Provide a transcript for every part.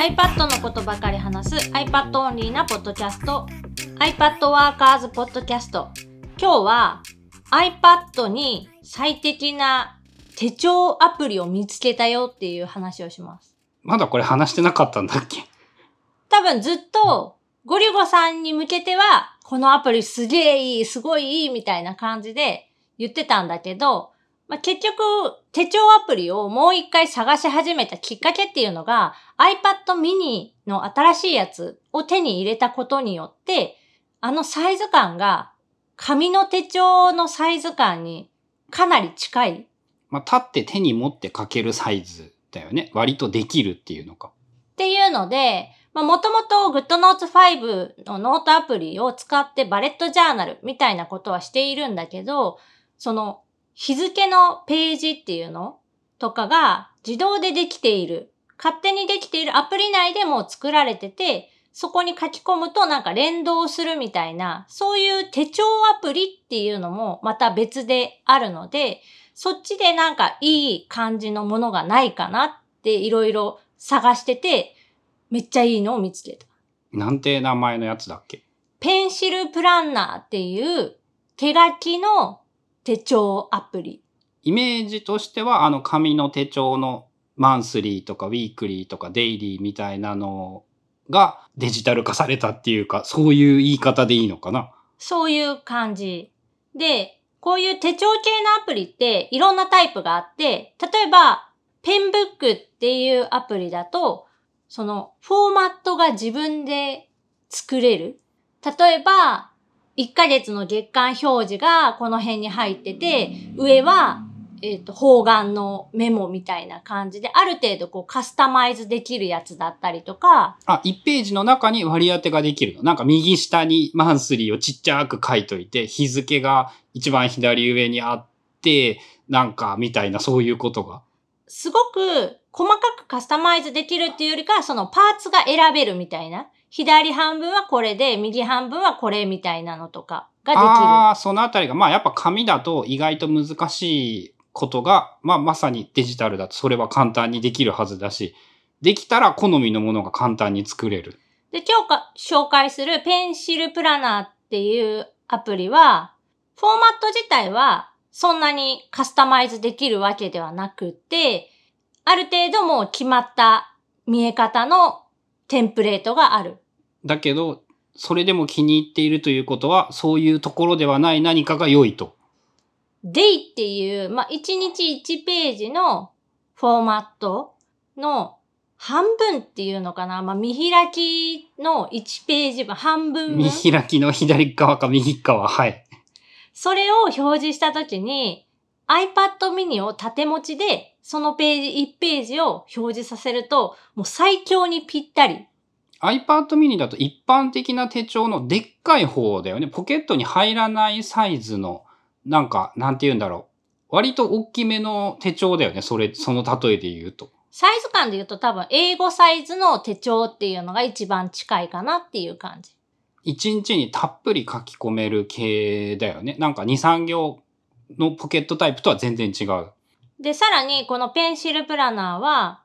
iPad のことばかり話す iPad オンリーなポッドキャスト iPad Workers ポッドキャスト今日は iPad に最適な手帳アプリを見つけたよっていう話をします。まだこれ話してなかったんだっけ？多分ずっとゴリゴさんに向けてはこのアプリすげえいい、すごいいいみたいな感じで言ってたんだけど、まあ、結局手帳アプリをもう一回探し始めたきっかけっていうのが iPad mini の新しいやつを手に入れたことによってあのサイズ感が紙の手帳のサイズ感にかなり近い。まあ、立って手に持って書けるサイズだよね。割とできるっていうのか。っていうので、まあ、もともと GoodNotes 5のノートアプリを使ってバレットジャーナルみたいなことはしているんだけど、その日付のページっていうのとかが自動でできている、勝手にできているアプリ内でも作られてて、そこに書き込むとなんか連動するみたいな、そういう手帳アプリっていうのもまた別であるので、そっちでなんかいい感じのものがないかなっていろいろ探してて、めっちゃいいのを見つけた。なんて名前のやつだっけ？ペンシルプランナーっていう手書きの手帳アプリ。イメージとしては、あの紙の手帳のマンスリーとかウィークリーとかデイリーみたいなのがデジタル化されたっていうか、そういう言い方でいいのかな？そういう感じ。で、こういう手帳系のアプリっていろんなタイプがあって、例えば、ペンブックっていうアプリだと、そのフォーマットが自分で作れる。例えば、1ヶ月の月間表示がこの辺に入ってて、上は、えっ、と、方眼のメモみたいな感じで、ある程度こうカスタマイズできるやつだったりとか、あ、1ページの中に割り当てができるの。なんか右下にマンスリーをちっちゃく書いといて、日付が一番左上にあって、なんかみたいなそういうことが。すごく細かくカスタマイズできるっていうよりかは、そのパーツが選べるみたいな。左半分はこれで、右半分はこれみたいなのとかができる。ああ、そのあたりが、まあやっぱ紙だと意外と難しいことが、まあまさにデジタルだとそれは簡単にできるはずだし、できたら好みのものが簡単に作れる。で、今日か紹介するペンシルプラナーっていうアプリは、フォーマット自体はそんなにカスタマイズできるわけではなくて、ある程度もう決まった見え方のテンプレートがある。だけど、それでも気に入っているということは、そういうところではない何かが良いと。デイっていう、まあ、1日1ページのフォーマットの半分っていうのかな、まあ、見開きの1ページ分、半分分見。開きの左側か右側、はい。それを表示したときに iPad mini を縦持ちでそのページ1ページを表示させるともう最強にぴったり。iPad mini だと一般的な手帳のでっかい方だよね。ポケットに入らないサイズの、なんか、なんて言うんだろう。割と大きめの手帳だよね。それ、その例えで言うと。サイズ感で言うと多分英語サイズの手帳っていうのが一番近いかなっていう感じ。一日にたっぷり書き込める系だよね。なんか2、3行のポケットタイプとは全然違う。で、さらにこのペンシルプラナーは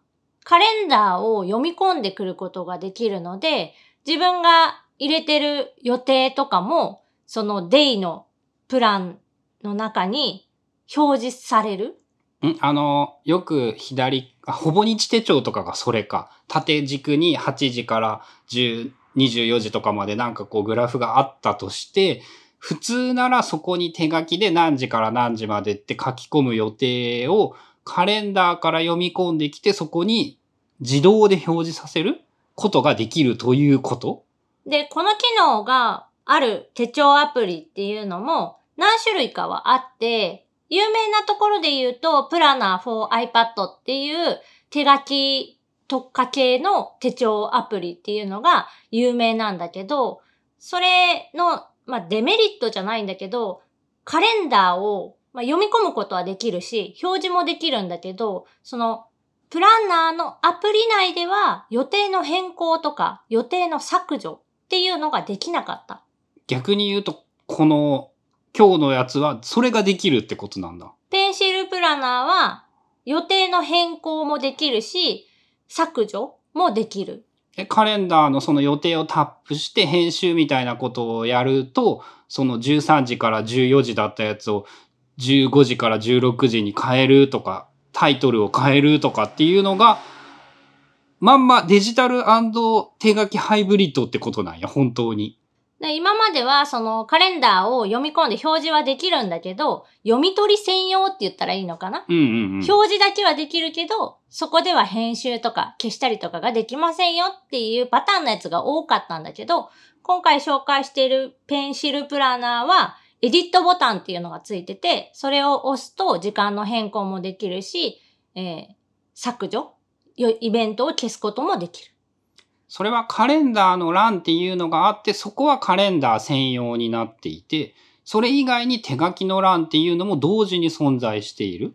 カレンダーを読み込んでくることができるので、自分が入れてる予定とかも、そのデイのプランの中に表示される？ん？あの、よく左、あほぼ日手帳とかがそれか。縦軸に8時から10、24時とかまでなんかこうグラフがあったとして、普通ならそこに手書きで何時から何時までって書き込む予定をカレンダーから読み込んできてそこに自動で表示させることができるということ？で、この機能がある手帳アプリっていうのも何種類かはあって、有名なところで言うと、プラナー for iPad っていう手書き特化系の手帳アプリっていうのが有名なんだけど、それの、まあ、デメリットじゃないんだけど、カレンダーを、まあ、読み込むことはできるし、表示もできるんだけど、その、プランナーのアプリ内では予定の変更とか予定の削除っていうのができなかった。逆に言うと、この今日のやつはそれができるってことなんだ。ペンシルプラナーは予定の変更もできるし、削除もできる。え、カレンダーのその予定をタップして編集みたいなことをやると、その13時から14時だったやつを15時から16時に変えるとか、タイトルを変えるとかっていうのが、まんまデジタル手書きハイブリッドってことなんや、本当に。で今まではそのカレンダーを読み込んで表示はできるんだけど、読み取り専用って言ったらいいのかな、うんうんうん。表示だけはできるけど、そこでは編集とか消したりとかができませんよっていうパターンのやつが多かったんだけど、今回紹介しているペンシルプラナーは、エディットボタンっていうのがついてて、それを押すと時間の変更もできるし、えー削除？よイベントを消すこともできる。それはカレンダーの欄っていうのがあって、そこはカレンダー専用になっていて、それ以外に手書きの欄っていうのも同時に存在している。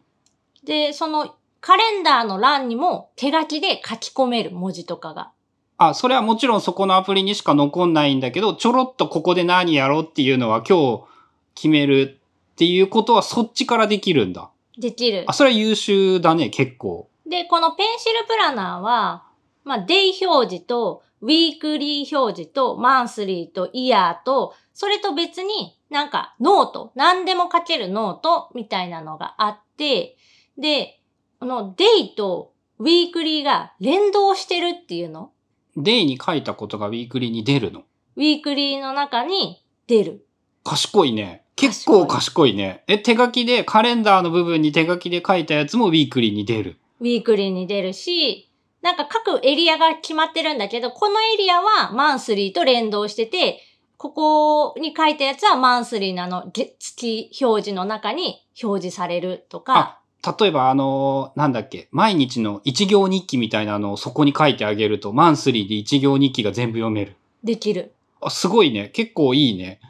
で、そのカレンダーの欄にも手書きで書き込める文字とかが。あ、それはもちろんそこのアプリにしか残んないんだけど、ちょろっとここで何やろうっていうのは今日決めるっていうことはそっちからできるんだ。できるあ、。それは優秀だね、結構。で、この Pencil Planner は、まあ、デイ表示と、ウィークリー表示と、マンスリーと、イヤーと、それと別になんかノート、何でも書けるノートみたいなのがあって、で、このデイとウィークリーが連動してるっていうの？デイに書いたことがウィークリーに出るの？ウィークリーの中に出る。賢いね。結構賢いね。え、手書きで、カレンダーの部分に手書きで書いたやつもウィークリーに出る。ウィークリーに出るし、なんか各エリアが決まってるんだけど、このエリアはマンスリーと連動してて、ここに書いたやつはマンスリーなの、月月表示の中に表示されるとか、あ、例えばあのーなんだっけ、毎日の一行日記みたいなのをそこに書いてあげると、マンスリーで一行日記が全部読める。できる。あ、すごいね。結構いいね。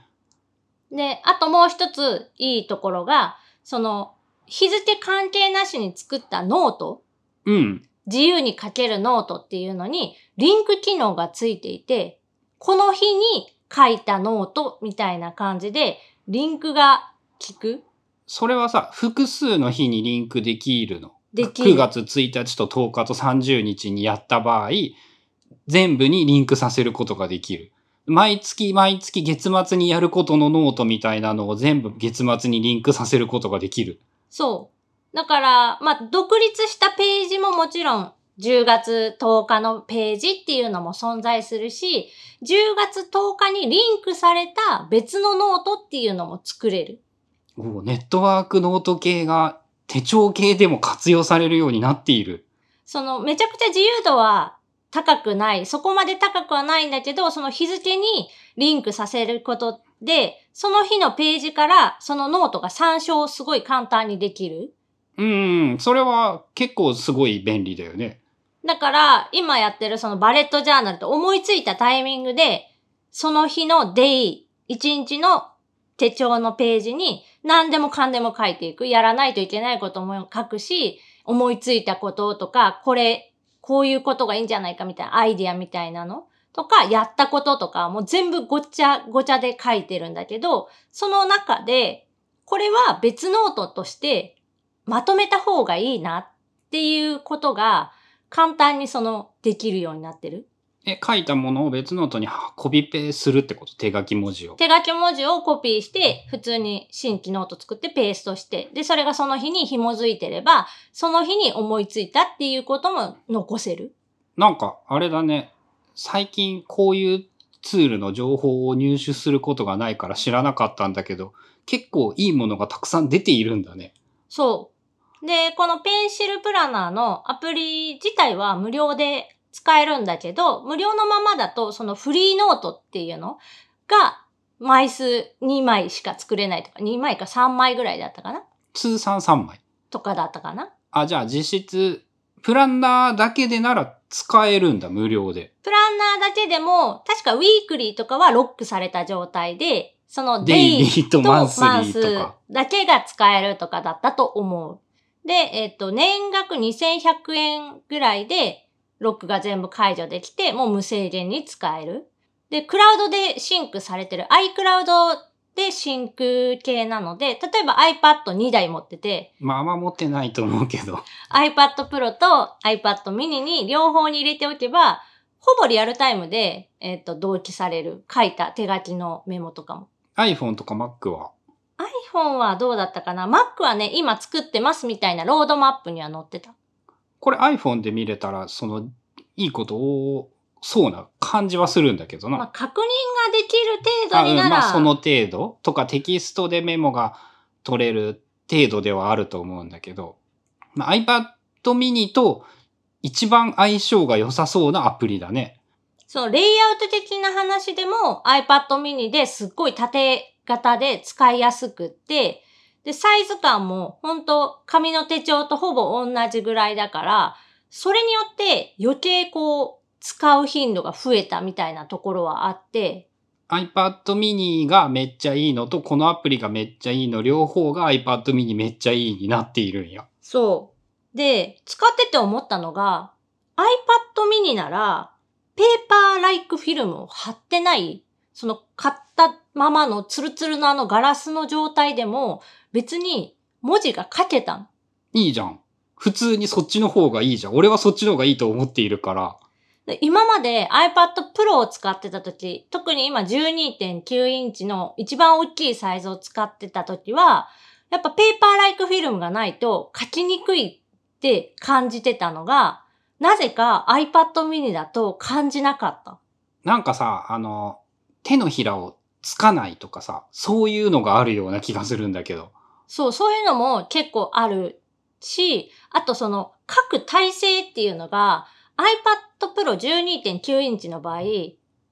で、あともう一ついいところが、その、日付関係なしに作ったノート、うん。自由に書けるノートっていうのに、リンク機能がついていて、この日に書いたノートみたいな感じで、リンクが効く？それはさ、複数の日にリンクできるの？できる。9月1日と10日と30日にやった場合、全部にリンクさせることができる。毎月毎月月末にやることのノートみたいなのを全部月末にリンクさせることができる。そう。だから、まあ、独立したページももちろん、10月10日のページっていうのも存在するし、10月10日にリンクされた別のノートっていうのも作れる。おネットワークノート系が手帳系でも活用されるようになっている。その、めちゃくちゃ自由度は高くない。そこまで高くはないんだけど、その日付にリンクさせることで、その日のページからそのノートが参照すごい簡単にできる。うん、それは結構すごい便利だよね。だから、今やってるそのバレットジャーナルと思いついたタイミングで、その日のデイ、一日の手帳のページに何でもかんでも書いていく。やらないといけないことも書くし、思いついたこととか、これ、こういうことがいいんじゃないかみたいなアイディアみたいなの？とか、やったこととか、もう全部ごちゃごちゃで書いてるんだけど、その中で、これは別ノートとしてまとめた方がいいなっていうことが、簡単にその、できるようになってる。え、書いたものを別ノートにコピペするってこと？手書き文字を。手書き文字をコピーして、普通に新規ノート作ってペーストして、で、それがその日に紐づいてれば、その日に思いついたっていうことも残せる。なんか、あれだね。最近こういうツールの情報を入手することがないから知らなかったんだけど、結構いいものがたくさん出ているんだね。そう。で、このペンシルプラナーのアプリ自体は無料で使えるんだけど、無料のままだとそのフリーノートっていうのが枚数2枚しか作れないとか、2枚か3枚ぐらいだったかな？通算3枚。とかだったかな？あ、じゃあ実質、プランナーだけでなら使えるんだ、無料で。プランナーだけでも、確かウィークリーとかはロックされた状態で、そのデデイイリーととマンスマンスリーとか。だけが使えるとかだったと思う。で、えっ、と、年額2100円ぐらいで、ロックが全部解除できて、もう無制限に使える。で、クラウドでシンクされてる iCloud で真空系なので、例えば iPad2 台持ってて、まああんま持ってないと思うけど。iPad Pro と iPad mini に両方に入れておけば、ほぼリアルタイムで、えっ、と、同期される。書いた手書きのメモとかも。iPhone とか Mac は？iPhone はどうだったかな ?Mac はね、今作ってますみたいなロードマップには載ってた。これ iPhone で見れたら、その、いいこと多そうな感じはするんだけどな。まあ、確認ができる程度になら、まあその程度とかテキストでメモが取れる程度ではあると思うんだけど、まあ、iPad mini と一番相性が良さそうなアプリだね。そのレイアウト的な話でも iPad mini ですっごい縦型で使いやすくって、で、サイズ感も本当紙の手帳とほぼ同じぐらいだから、それによって余計こう使う頻度が増えたみたいなところはあって、iPad mini がめっちゃいいのとこのアプリがめっちゃいいの両方が iPad mini めっちゃいいになっているんや。そう。で、使ってて思ったのが、iPad mini なら、ペーパーライクフィルムを貼ってない、その買ったままのツルツルのあのガラスの状態でも、別に文字が書けたの。いいじゃん。普通にそっちの方がいいじゃん。俺はそっちの方がいいと思っているから。で今まで iPad Pro を使ってた時、特に今12.9インチの一番大きいサイズを使ってた時は、やっぱペーパーライクフィルムがないと書きにくいって感じてたのが、なぜか iPad mini だと感じなかった。なんかさ、あの、手のひらをつかないとかさ、そういうのがあるような気がするんだけど。そう、そういうのも結構あるし、あとその書く体勢っていうのが iPad Pro 12.9インチの場合、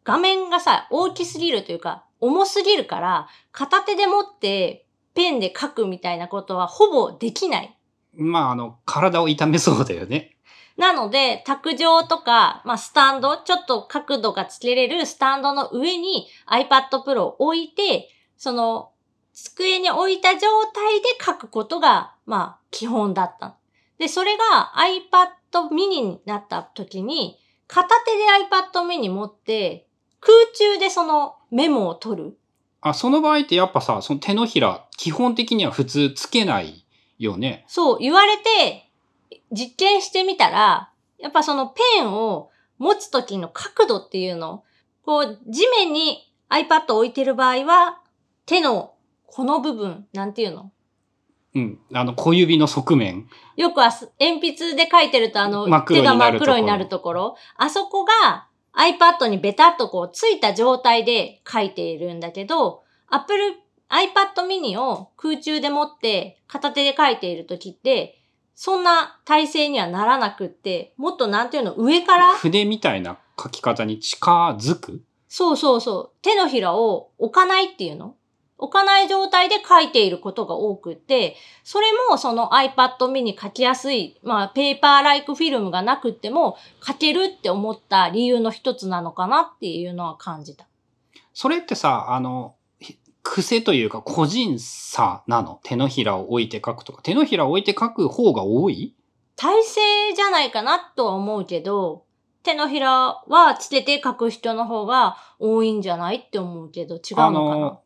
画面がさ、大きすぎるというか、重すぎるから、片手で持ってペンで書くみたいなことはほぼできない。まあ、あの、体を痛めそうだよね。なので、卓上とか、まあ、スタンド、ちょっと角度がつけれるスタンドの上に iPad Pro を置いて、その、机に置いた状態で書くことが、まあ、基本だった。で、それが iPad mini になった時に、片手で iPad mini 持って、空中でそのメモを取る。あ、その場合ってやっぱさ、その手のひら、基本的には普通つけないよね。そう、言われて、実験してみたら、やっぱそのペンを持つ時の角度っていうの、こう、地面に iPad を置いてる場合は、手のこの部分、なんていうの？うん。あの、小指の側面。よくあす鉛筆で書いてるとあの、手が真っ黒になるところ。あそこが iPad にベタっとこうついた状態で書いているんだけど、Apple iPad mini を空中で持って片手で書いている時って、そんな体勢にはならなくって、もっとなんていうの、上から？筆みたいな書き方に近づく？そうそうそう。手のひらを置かないっていうの？置かない状態で書いていることが多くって、それもその iPad mini 書きやすい、まあペーパーライクフィルムがなくっても書けるって思った理由の一つなのかなっていうのは感じた。それってさ、あの、ひ癖というか個人差なの？手のひらを置いて書くとか。手のひらを置いて書く方が多い？体勢じゃないかなとは思うけど、手のひらはつけて書く人の方が多いんじゃないって思うけど違うの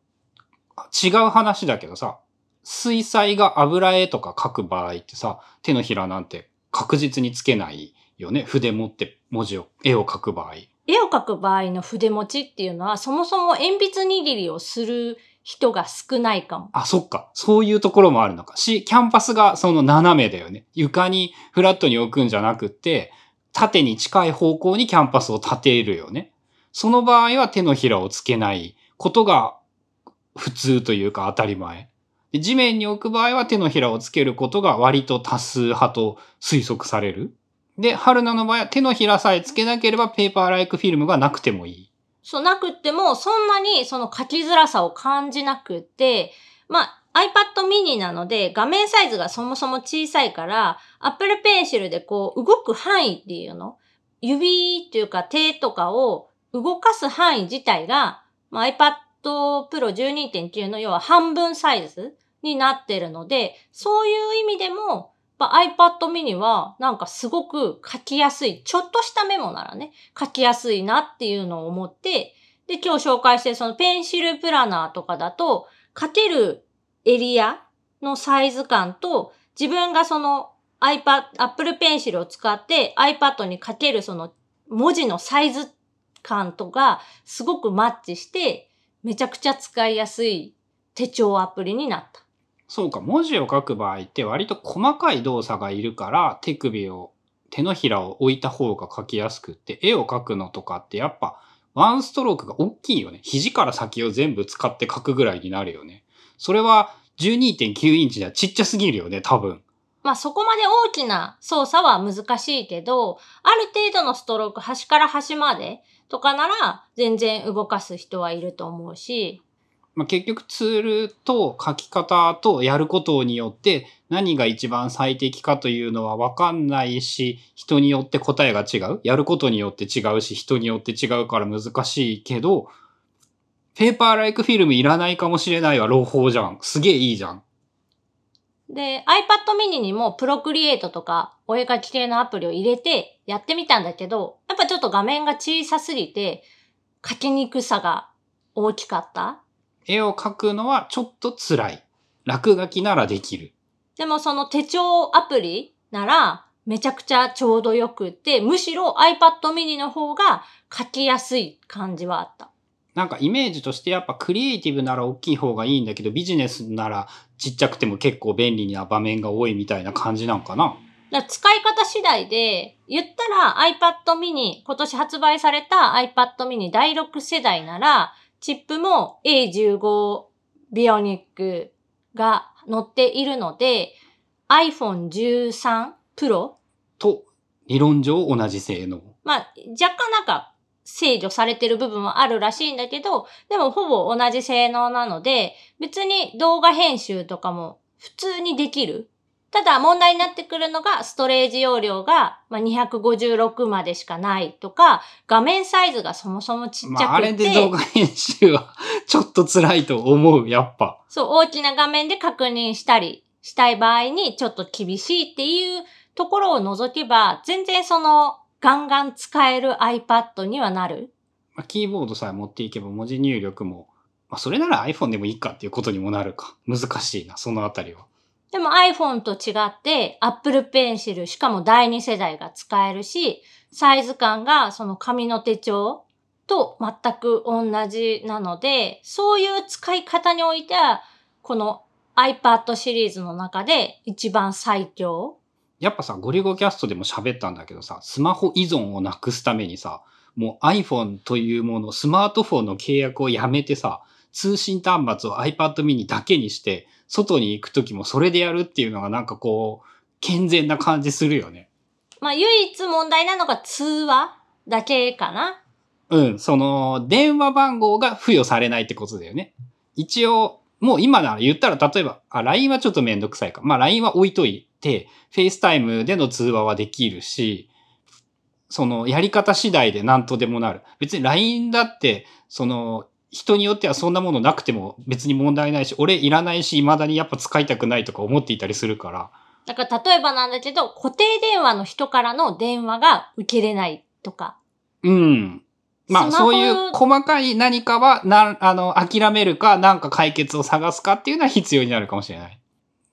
かな？違う話だけどさ、水彩画油絵とか書く場合ってさ、手のひらなんて確実につけないよね？筆持って文字を、絵を描く場合。絵を描く場合の筆持ちっていうのは、そもそも鉛筆握りをする人が少ないかも。あ、そっか。そういうところもあるのか。し、キャンパスがその斜めだよね。床にフラットに置くんじゃなくて、縦に近い方向にキャンパスを立てるよね。その場合は手のひらをつけないことが普通というか当たり前。地面に置く場合は手のひらをつけることが割と多数派と推測される。で、春菜の場合は手のひらさえつけなければペーパーライクフィルムがなくてもいい。そうなくっても、そんなにその書きづらさを感じなくて、まあ、iPad mini なので画面サイズがそもそも小さいから、Apple Pencil でこう動く範囲っていうの指っていうか手とかを動かす範囲自体が、まあ、iPad Pro 12.9の要は半分サイズになってるので、そういう意味でも、まあ iPad mini はなんかすごく書きやすい。ちょっとしたメモならね、書きやすいなっていうのを思って、で、今日紹介してそのペンシルプラナーとかだと、書けるエリアのサイズ感と、自分がその iPad、Apple Pencil を使って iPad に書けるその文字のサイズ感とかすごくマッチして、めちゃくちゃ使いやすい手帳アプリになった。そうか、文字を書く場合って割と細かい動作がいるから手首を、手のひらを置いた方が書きやすくって、絵を描くのとかってやっぱワンストロークが大きいよね。肘から先を全部使って書くぐらいになるよね。それは12.9インチではちっちゃすぎるよね、多分。まあそこまで大きな操作は難しいけど、ある程度のストローク端から端までとかなら全然動かす人はいると思うし、まあ、結局ツールと書き方とやることによって何が一番最適かというのはわかんないし、人によって答えが違う。やることによって違うし、人によって違うから難しいけど、ペーパーライクフィルムいらないかもしれないは朗報じゃん。すげえいいじゃん。で、iPad mini にもプロクリエイトとかお絵描き系のアプリを入れてやってみたんだけど、やっぱちょっと画面が小さすぎて書きにくさが大きかった。絵を描くのはちょっと辛い。落書きならできる。でもその手帳アプリならめちゃくちゃちょうどよくって、むしろ iPad mini の方が書きやすい感じはあった。なんかイメージとしてやっぱクリエイティブなら大きい方がいいんだけど、ビジネスならちっちゃくても結構便利な場面が多いみたいな感じなんかな？だ使い方次第で、言ったら iPad mini、今年発売された iPad mini 第6世代なら、チップも A15 ビオニックが載っているので、iPhone 13 Pro と理論上同じ性能。まあ、若干なんか制御されてる部分はあるらしいんだけど、でもほぼ同じ性能なので、別に動画編集とかも普通にできる。ただ問題になってくるのが、ストレージ容量が256までしかないとか、画面サイズがそもそもちっちゃくて。まあ、あれで動画編集はちょっと辛いと思う、やっぱ。そう、大きな画面で確認したりしたい場合にちょっと厳しいっていうところを除けば、全然その、ガンガン使える iPad にはなる。まあ、キーボードさえ持っていけば文字入力も、まあ、それなら iPhone でもいいかっていうことにもなるか。難しいな、そのあたりは。でも iPhone と違って Apple Pencil しかも第2世代が使えるし、サイズ感がその紙の手帳と全く同じなので、そういう使い方においては、この iPad シリーズの中で一番最強。やっぱさ、ゴリゴキャストでも喋ったんだけどさ、スマホ依存をなくすためにさ、もう iPhone というもの、スマートフォンの契約をやめてさ、通信端末を iPad mini だけにして、外に行くときもそれでやるっていうのがなんかこう、健全な感じするよね。まあ、唯一問題なのが通話だけかな。うん、その、電話番号が付与されないってことだよね。一応、もう今なら言ったら例えば、あ、LINE はちょっとめんどくさいか。まあ LINE は置いといて、FaceTime での通話はできるし、そのやり方次第で何とでもなる。別に LINE だって、その人によってはそんなものなくても別に問題ないし、俺いらないし、未だにやっぱ使いたくないとか思っていたりするから。だから例えばなんだけど、固定電話の人からの電話が受けれないとか。うん。まあそういう細かい何かは、な、あの、諦めるか、なんか解決を探すかっていうのは必要になるかもしれない。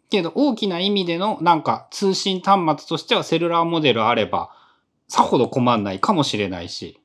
けど大きな意味でのなんか通信端末としてはセルラーモデルあれば、さほど困んないかもしれないし、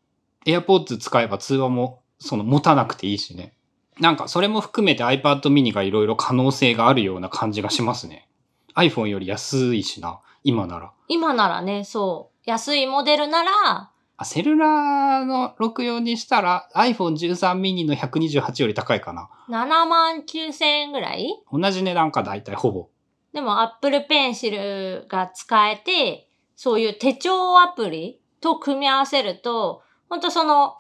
AirPods 使えば通話もその持たなくていいしね。なんかそれも含めて iPad mini がいろいろ可能性があるような感じがしますね。iPhone より安いしな、今なら。今ならね、そう。安いモデルなら、あ、セルラーの64にしたら iPhone 13 mini の128より高いかな。7万9000円ぐらい？同じ値段か大体ほぼ。でも Apple Pencil が使えて、そういう手帳アプリと組み合わせると、本当その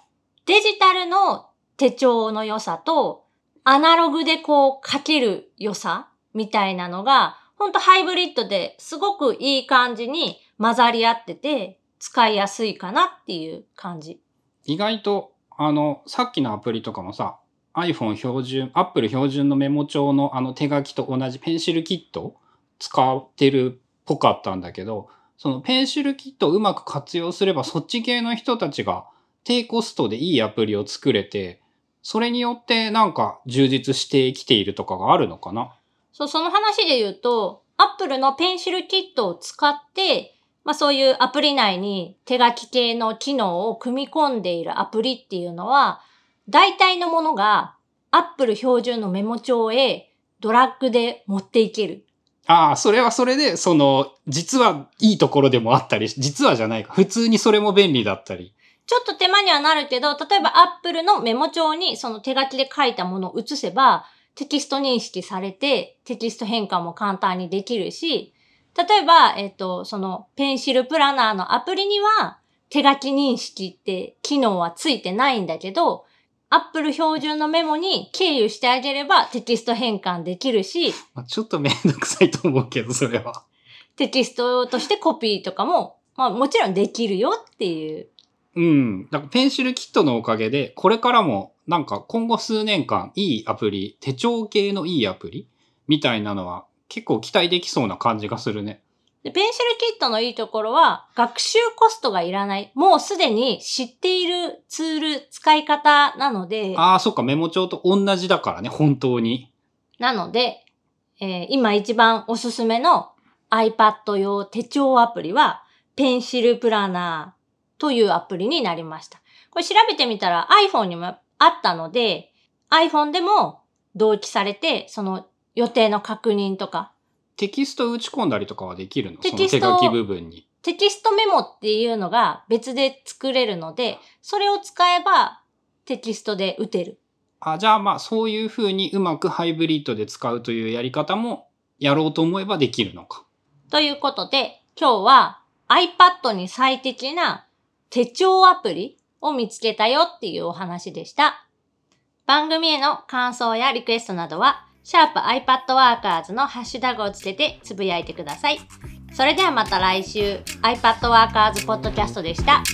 デジタルの手帳の良さと、アナログでこう書ける良さみたいなのが、ほんとハイブリッドですごくいい感じに混ざり合ってて、使いやすいかなっていう感じ。意外と、あの、さっきのアプリとかもさ、iPhone 標準、Apple 標準のメモ帳のあの手書きと同じペンシルキット使ってるっぽかったんだけど、そのペンシルキットをうまく活用すればそっち系の人たちが低コストでいいアプリを作れて、それによってなんか充実してきているとかがあるのかな？そう、その話で言うと、Apple のペンシルキットを使って、まあそういうアプリ内に手書き系の機能を組み込んでいるアプリっていうのは、大体のものが Apple 標準のメモ帳へドラッグで持っていける。ああ、それはそれで、その、実はいいところでもあったり、実はじゃないか。普通にそれも便利だったり。ちょっと手間にはなるけど、例えば Apple のメモ帳にその手書きで書いたものを移せば、テキスト認識されて、テキスト変換も簡単にできるし、例えば、えっ、と、そのペンシルプラナーのアプリには手書き認識って機能はついてないんだけど、Apple 標準のメモに経由してあげればテキスト変換できるし、まあ、ちょっとめんどくさいと思うけど、それは。テキストとしてコピーとかも、まあもちろんできるよっていう。うん。だからペンシルキットのおかげで、これからもなんか今後数年間いいアプリ、手帳系のいいアプリみたいなのは結構期待できそうな感じがするね。で、ペンシルキットのいいところは、学習コストがいらない。もうすでに知っているツール、使い方なので、ああ、そっか、メモ帳と同じだからね、本当に。なので、えー今一番おすすめの iPad 用手帳アプリは、ペンシルプラナーというアプリになりました。これ調べてみたら iPhone にもあったので、iPhone でも同期されて、その予定の確認とか、テキスト打ち込んだりとかはできるの？テキストその手書き部分に。テキストメモっていうのが別で作れるので、それを使えばテキストで打てる。あ、じゃあまあそういう風にうまくハイブリッドで使うというやり方もやろうと思えばできるのか。ということで、今日は iPad に最適な手帳アプリを見つけたよっていうお話でした。番組への感想やリクエストなどは、シャープ i p a d w o r k e r s のハッシュタグをつけてつぶやいてください。それではまた来週、iPadWorkers ポッドキャストでした。